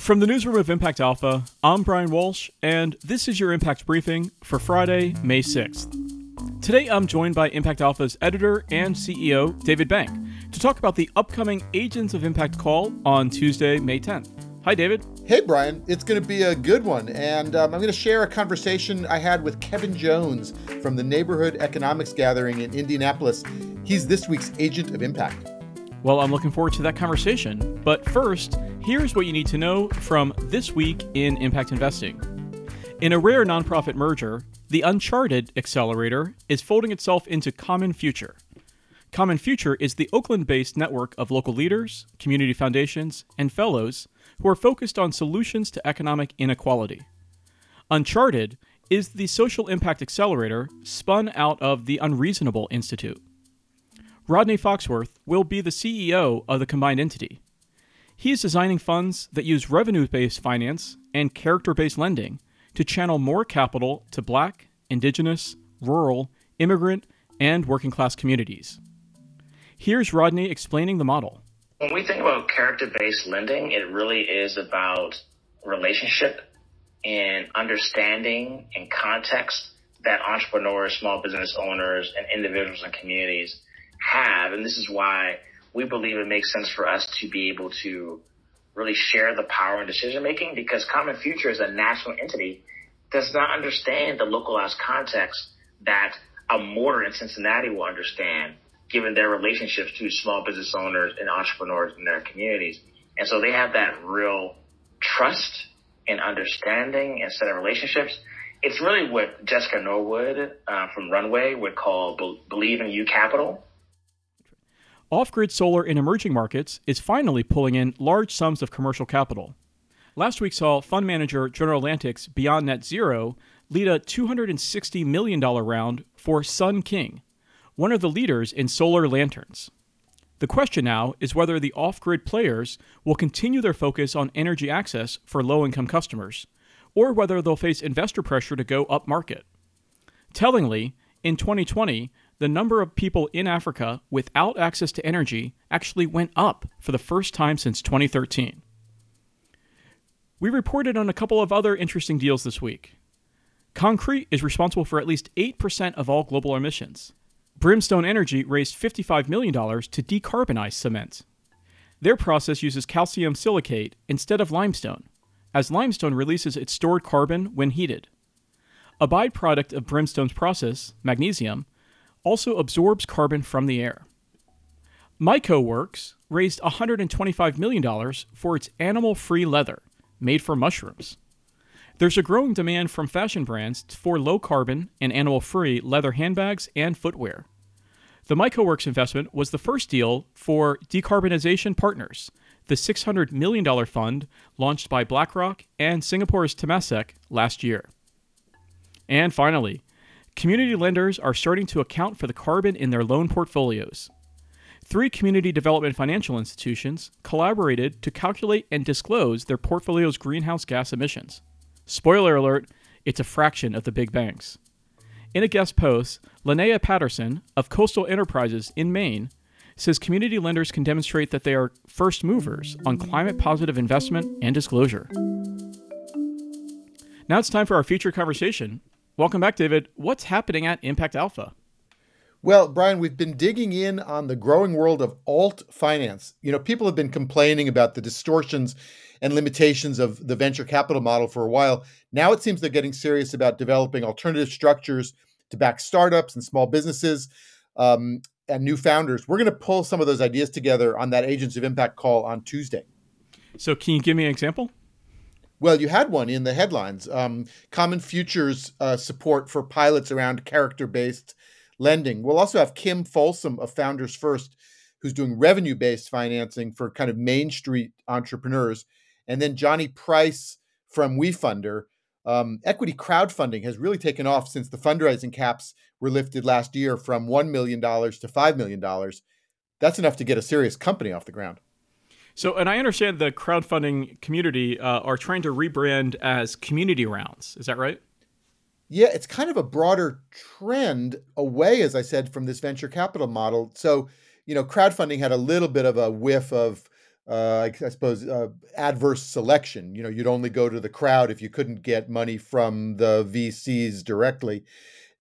From the newsroom of Impact Alpha, I'm Brian Walsh, and this is your Impact Briefing for Friday, May 6th. Today I'm joined by Impact Alpha's editor and CEO, David Bank, to talk about the upcoming Agents of Impact call on Tuesday, May 10th. Hi, David. Hey, Brian. It's going to be a good one. And um, I'm going to share a conversation I had with Kevin Jones from the Neighborhood Economics Gathering in Indianapolis. He's this week's Agent of Impact. Well, I'm looking forward to that conversation. But first, here's what you need to know from this week in impact investing. In a rare nonprofit merger, the Uncharted Accelerator is folding itself into Common Future. Common Future is the Oakland based network of local leaders, community foundations, and fellows who are focused on solutions to economic inequality. Uncharted is the social impact accelerator spun out of the Unreasonable Institute. Rodney Foxworth will be the CEO of the combined entity. He is designing funds that use revenue based finance and character based lending to channel more capital to black, indigenous, rural, immigrant, and working class communities. Here's Rodney explaining the model. When we think about character based lending, it really is about relationship and understanding and context that entrepreneurs, small business owners, and individuals and communities have. And this is why we believe it makes sense for us to be able to really share the power in decision making because Common Future is a national entity does not understand the localized context that a mortar in Cincinnati will understand given their relationships to small business owners and entrepreneurs in their communities. And so they have that real trust and understanding and set of relationships. It's really what Jessica Norwood uh, from Runway would call be- Believe in You Capital. Off grid solar in emerging markets is finally pulling in large sums of commercial capital. Last week saw fund manager General Atlantic's Beyond Net Zero lead a $260 million round for Sun King, one of the leaders in solar lanterns. The question now is whether the off grid players will continue their focus on energy access for low income customers, or whether they'll face investor pressure to go upmarket. Tellingly, in 2020, the number of people in Africa without access to energy actually went up for the first time since 2013. We reported on a couple of other interesting deals this week. Concrete is responsible for at least 8% of all global emissions. Brimstone Energy raised $55 million to decarbonize cement. Their process uses calcium silicate instead of limestone, as limestone releases its stored carbon when heated. A byproduct of Brimstone's process, magnesium, also absorbs carbon from the air. MycoWorks raised $125 million for its animal free leather made from mushrooms. There's a growing demand from fashion brands for low carbon and animal free leather handbags and footwear. The MycoWorks investment was the first deal for Decarbonization Partners, the $600 million fund launched by BlackRock and Singapore's Temasek last year. And finally, community lenders are starting to account for the carbon in their loan portfolios. Three community development financial institutions collaborated to calculate and disclose their portfolio's greenhouse gas emissions. Spoiler alert, it's a fraction of the big banks. In a guest post, Linnea Patterson of Coastal Enterprises in Maine says community lenders can demonstrate that they are first movers on climate positive investment and disclosure. Now it's time for our feature conversation. Welcome back, David. What's happening at Impact Alpha? Well, Brian, we've been digging in on the growing world of alt finance. You know, people have been complaining about the distortions and limitations of the venture capital model for a while. Now it seems they're getting serious about developing alternative structures to back startups and small businesses um, and new founders. We're going to pull some of those ideas together on that Agents of Impact call on Tuesday. So, can you give me an example? Well, you had one in the headlines. Um, Common Futures uh, support for pilots around character based lending. We'll also have Kim Folsom of Founders First, who's doing revenue based financing for kind of Main Street entrepreneurs and then Johnny Price from WeFunder. Um, equity crowdfunding has really taken off since the fundraising caps were lifted last year from $1 million to $5 million. That's enough to get a serious company off the ground. So, and I understand the crowdfunding community uh, are trying to rebrand as community rounds. Is that right? Yeah, it's kind of a broader trend away, as I said, from this venture capital model. So, you know, crowdfunding had a little bit of a whiff of uh, I, suppose, uh, adverse selection. You know, you'd only go to the crowd if you couldn't get money from the VCs directly.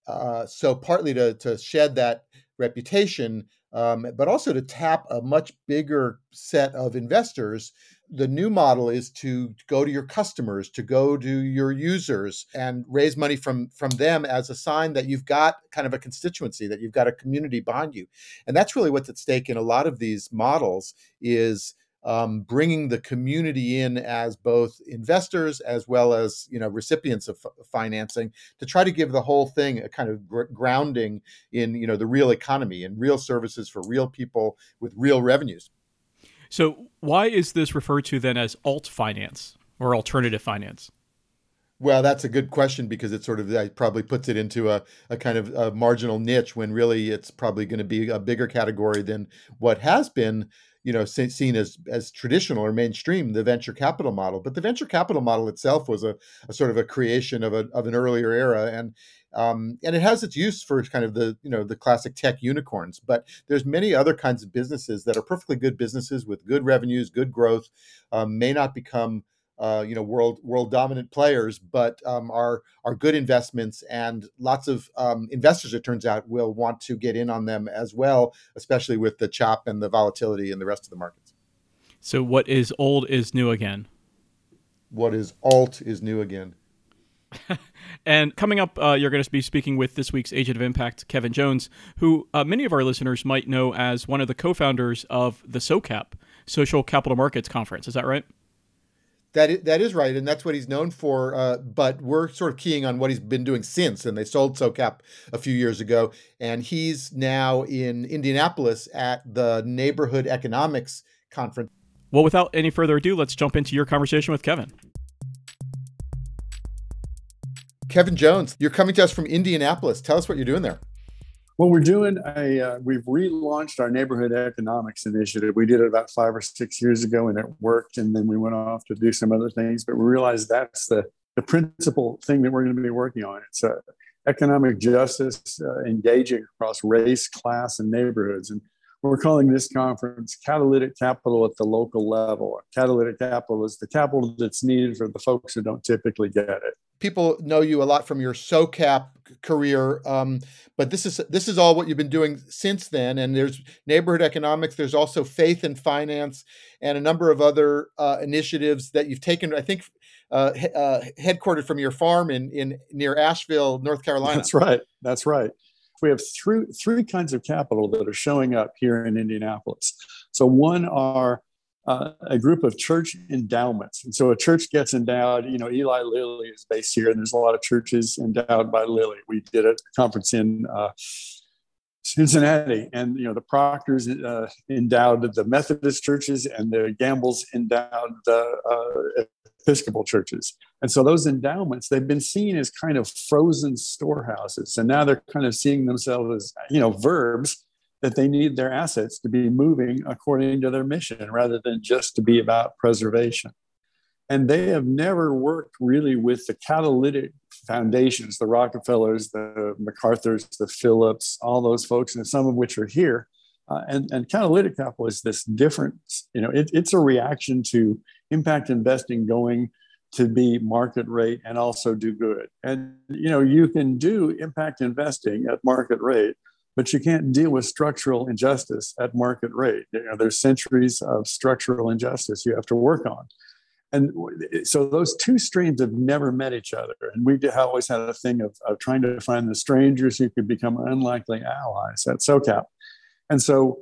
Uh, so partly to to shed that reputation, um, but also to tap a much bigger set of investors the new model is to go to your customers to go to your users and raise money from from them as a sign that you've got kind of a constituency that you've got a community behind you. And that's really what's at stake in a lot of these models is um, bringing the community in as both investors as well as you know recipients of f- financing to try to give the whole thing a kind of gr- grounding in you know the real economy and real services for real people with real revenues so, why is this referred to then as alt finance or alternative finance? Well, that's a good question because it sort of that probably puts it into a, a kind of a marginal niche when really it's probably going to be a bigger category than what has been, you know, seen as as traditional or mainstream, the venture capital model. But the venture capital model itself was a, a sort of a creation of a of an earlier era, and um, and it has its use for kind of the you know the classic tech unicorns but there's many other kinds of businesses that are perfectly good businesses with good revenues good growth um, may not become uh, you know world world dominant players but um, are are good investments and lots of um, investors it turns out will want to get in on them as well especially with the chop and the volatility in the rest of the markets so what is old is new again what is alt is new again and coming up, uh, you're going to be speaking with this week's Agent of Impact, Kevin Jones, who uh, many of our listeners might know as one of the co founders of the SOCAP, Social Capital Markets Conference. Is that right? That is, that is right, and that's what he's known for. Uh, but we're sort of keying on what he's been doing since. And they sold SOCAP a few years ago, and he's now in Indianapolis at the Neighborhood Economics Conference. Well, without any further ado, let's jump into your conversation with Kevin. Kevin Jones, you're coming to us from Indianapolis. Tell us what you're doing there. Well, we're doing a, uh, we've relaunched our neighborhood economics initiative. We did it about five or six years ago and it worked. And then we went off to do some other things, but we realized that's the, the principal thing that we're going to be working on. It's uh, economic justice, uh, engaging across race, class, and neighborhoods. And we're calling this conference Catalytic Capital at the local level. Catalytic capital is the capital that's needed for the folks who don't typically get it people know you a lot from your SOCAP career, um, but this is this is all what you've been doing since then. And there's neighborhood economics. There's also faith and finance, and a number of other uh, initiatives that you've taken. I think uh, uh, headquartered from your farm in in near Asheville, North Carolina. That's right. That's right. We have three three kinds of capital that are showing up here in Indianapolis. So one are uh, a group of church endowments. And so a church gets endowed, you know, Eli Lilly is based here, and there's a lot of churches endowed by Lilly. We did a conference in uh, Cincinnati, and, you know, the Proctors uh, endowed the Methodist churches, and the Gambles endowed the uh, Episcopal churches. And so those endowments, they've been seen as kind of frozen storehouses. And now they're kind of seeing themselves as, you know, verbs that they need their assets to be moving according to their mission rather than just to be about preservation. And they have never worked really with the catalytic foundations, the Rockefellers, the MacArthur's, the Phillips, all those folks, and some of which are here. Uh, and, and catalytic capital is this different, you know, it, it's a reaction to impact investing going to be market rate and also do good. And, you know, you can do impact investing at market rate but you can't deal with structural injustice at market rate. You know, there's centuries of structural injustice you have to work on. And so those two streams have never met each other. And we have always had a thing of, of trying to find the strangers who could become unlikely allies at SOCAP. And so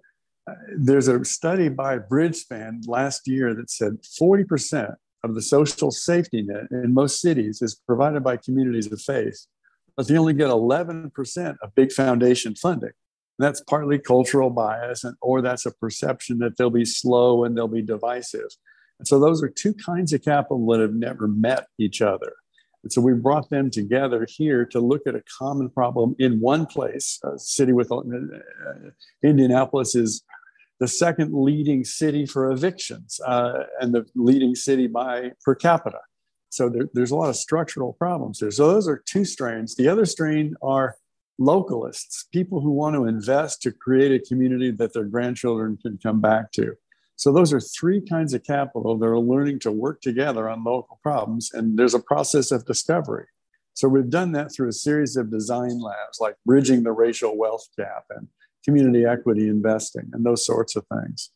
uh, there's a study by Bridgespan last year that said 40% of the social safety net in most cities is provided by communities of faith but they only get 11% of big foundation funding. And that's partly cultural bias, and, or that's a perception that they'll be slow and they'll be divisive. And so those are two kinds of capital that have never met each other. And so we brought them together here to look at a common problem in one place. A city with uh, Indianapolis is the second leading city for evictions uh, and the leading city by per capita. So there, there's a lot of structural problems there. So those are two strains. The other strain are localists, people who want to invest to create a community that their grandchildren can come back to. So those are three kinds of capital that are learning to work together on local problems. And there's a process of discovery. So we've done that through a series of design labs like bridging the racial wealth gap and community equity investing and those sorts of things.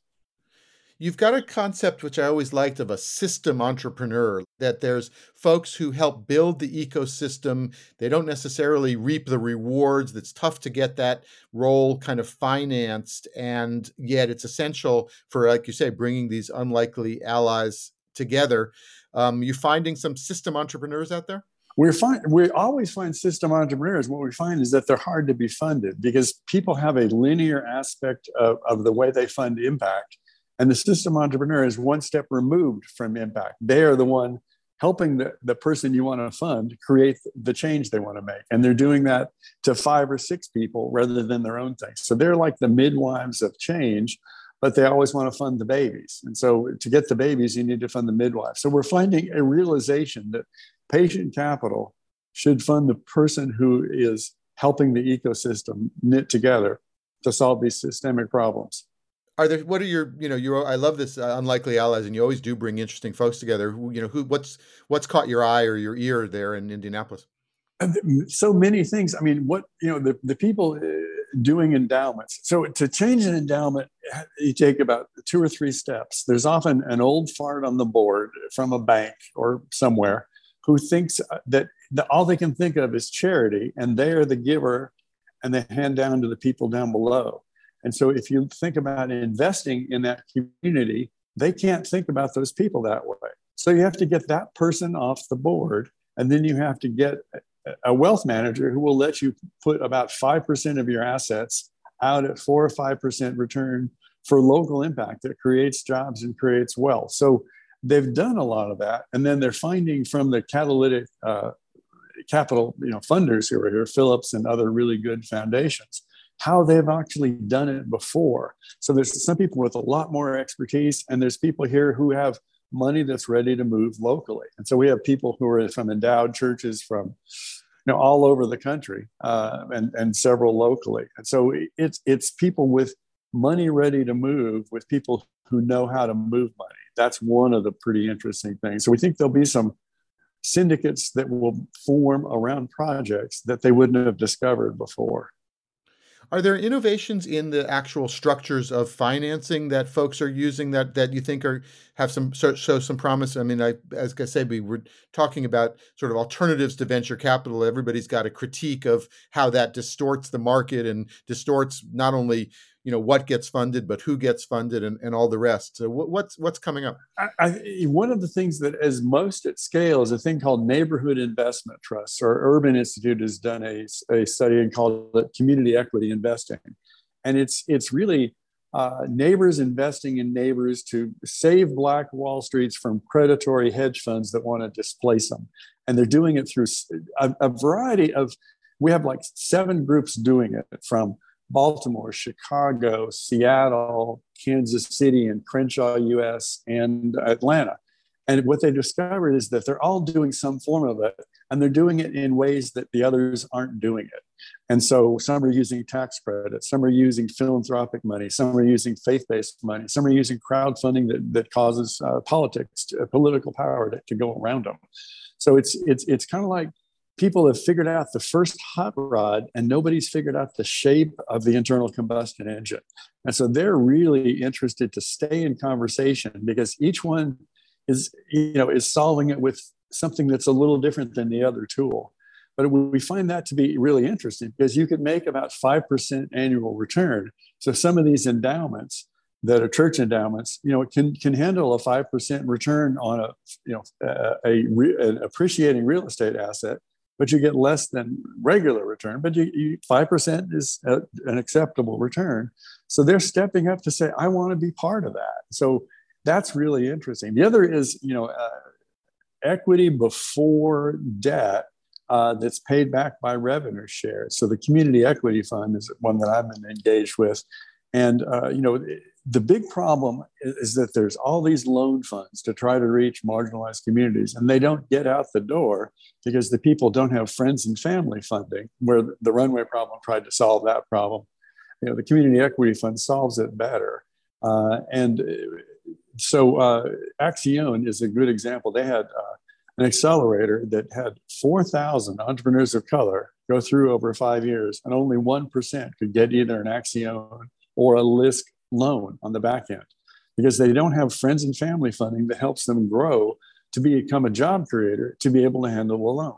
You've got a concept which I always liked of a system entrepreneur, that there's folks who help build the ecosystem. They don't necessarily reap the rewards. It's tough to get that role kind of financed. And yet it's essential for, like you say, bringing these unlikely allies together. Um, you finding some system entrepreneurs out there? we find we always find system entrepreneurs. What we find is that they're hard to be funded because people have a linear aspect of, of the way they fund impact. And the system entrepreneur is one step removed from impact. They are the one helping the, the person you want to fund create the change they want to make. And they're doing that to five or six people rather than their own thing. So they're like the midwives of change, but they always want to fund the babies. And so to get the babies, you need to fund the midwife. So we're finding a realization that patient capital should fund the person who is helping the ecosystem knit together to solve these systemic problems. Are there? What are your? You know, you. I love this uh, unlikely allies, and you always do bring interesting folks together. Who, you know, who? What's what's caught your eye or your ear there in Indianapolis? So many things. I mean, what you know, the the people uh, doing endowments. So to change an endowment, you take about two or three steps. There's often an old fart on the board from a bank or somewhere who thinks uh, that the, all they can think of is charity and they are the giver and they hand down to the people down below. And so if you think about investing in that community, they can't think about those people that way. So you have to get that person off the board. And then you have to get a wealth manager who will let you put about 5% of your assets out at four or 5% return for local impact that creates jobs and creates wealth. So they've done a lot of that, and then they're finding from the catalytic uh, capital, you know, funders who are here, Phillips and other really good foundations, how they've actually done it before. So there's some people with a lot more expertise, and there's people here who have money that's ready to move locally. And so we have people who are from endowed churches from you know all over the country uh, and and several locally. And so it's it's people with money ready to move with people who know how to move money that's one of the pretty interesting things. So we think there'll be some syndicates that will form around projects that they wouldn't have discovered before. Are there innovations in the actual structures of financing that folks are using that that you think are have some show some promise? I mean, I as I said, we were talking about sort of alternatives to venture capital. Everybody's got a critique of how that distorts the market and distorts not only you know what gets funded but who gets funded and, and all the rest. So what, what's what's coming up? I, I, one of the things that is most at scale is a thing called neighborhood investment trusts Our urban institute has done a, a study and called it community equity investing. And it's it's really uh, neighbors investing in neighbors to save black wall streets from predatory hedge funds that want to displace them. And they're doing it through a, a variety of we have like seven groups doing it from Baltimore, Chicago, Seattle, Kansas City, and Crenshaw, US, and Atlanta. And what they discovered is that they're all doing some form of it, and they're doing it in ways that the others aren't doing it. And so some are using tax credits, some are using philanthropic money, some are using faith based money, some are using crowdfunding that, that causes uh, politics, to, uh, political power to, to go around them. So it's, it's, it's kind of like people have figured out the first hot rod and nobody's figured out the shape of the internal combustion engine. And so they're really interested to stay in conversation because each one is, you know, is solving it with something that's a little different than the other tool. But we find that to be really interesting because you could make about 5% annual return. So some of these endowments that are church endowments, you know, can can handle a five percent return on a you know a, a, an appreciating real estate asset, but you get less than regular return. But you, five percent is a, an acceptable return. So they're stepping up to say, I want to be part of that. So that's really interesting. The other is, you know, uh, equity before debt uh, that's paid back by revenue share. So the community equity fund is one that I've been engaged with, and uh, you know the big problem is that there's all these loan funds to try to reach marginalized communities and they don't get out the door because the people don't have friends and family funding where the runway problem tried to solve that problem you know the community equity fund solves it better uh, and so uh, Accion is a good example. They had uh, an accelerator that had 4,000 entrepreneurs of color go through over five years, and only 1% could get either an Accion or a LISC loan on the back end because they don't have friends and family funding that helps them grow to become a job creator to be able to handle a loan.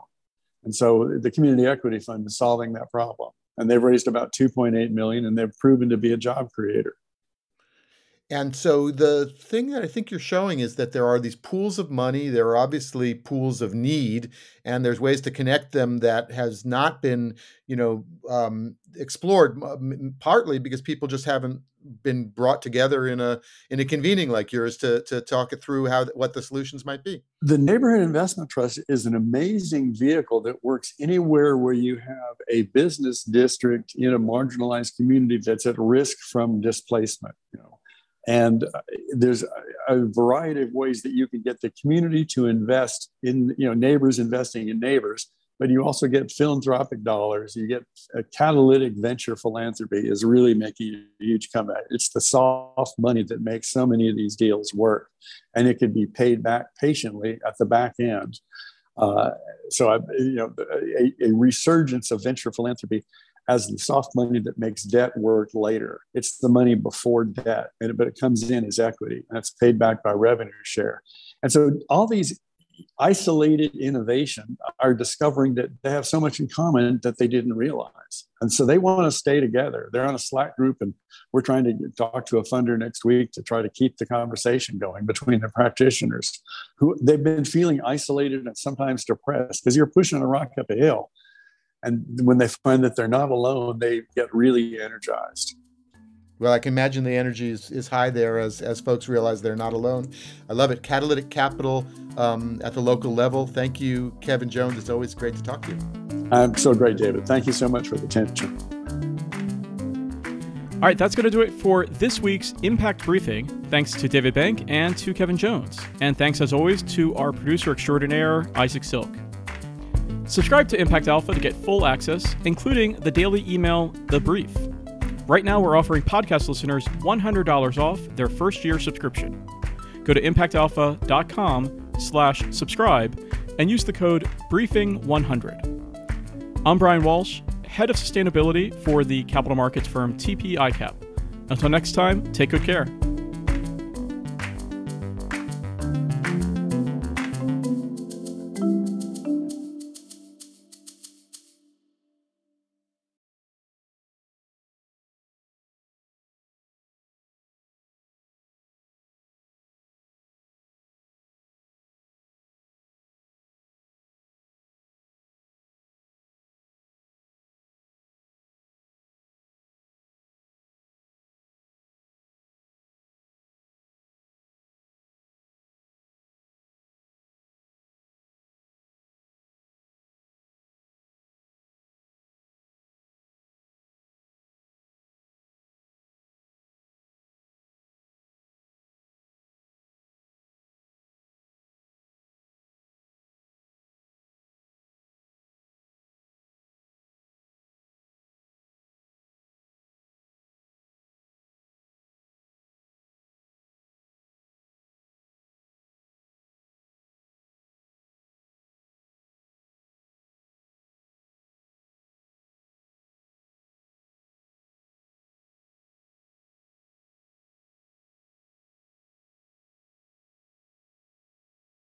And so the community equity fund is solving that problem. And they've raised about 2.8 million and they've proven to be a job creator. And so the thing that I think you're showing is that there are these pools of money, there are obviously pools of need, and there's ways to connect them that has not been, you know, um, explored. Partly because people just haven't been brought together in a in a convening like yours to to talk it through how what the solutions might be. The neighborhood investment trust is an amazing vehicle that works anywhere where you have a business district in a marginalized community that's at risk from displacement. You know, and uh, there's a variety of ways that you can get the community to invest in you know neighbors investing in neighbors but you also get philanthropic dollars. You get a catalytic venture philanthropy is really making a huge comeback. It's the soft money that makes so many of these deals work and it can be paid back patiently at the back end. Uh, so I, you know a, a resurgence of venture philanthropy as the soft money that makes debt work later. It's the money before debt, and, but it comes in as equity and it's paid back by revenue share. And so all these isolated innovation are discovering that they have so much in common that they didn't realize. And so they want to stay together. They're on a Slack group, and we're trying to talk to a funder next week to try to keep the conversation going between the practitioners who they've been feeling isolated and sometimes depressed because you're pushing a rock up a hill and when they find that they're not alone they get really energized. Well i can imagine the energy is, is high there as, as folks realize they're not alone. I love it. Catalytic capital um, at the local level. Thank you kevin jones. It's always great to talk to you. I'm so great david. Thank you so much for the attention. All right, that's going to do it for this week's Impact Briefing. Thanks to David Bank and to Kevin Jones. And thanks, as always, to our producer extraordinaire, Isaac Silk. Subscribe to Impact Alpha to get full access, including the daily email, The Brief. Right now, we're offering podcast listeners $100 off their first year subscription. Go to impactalpha.com slash subscribe and use the code BRIEFING100. I'm Brian Walsh, Head of Sustainability for the capital markets firm TP ICAP. Until next time, take good care.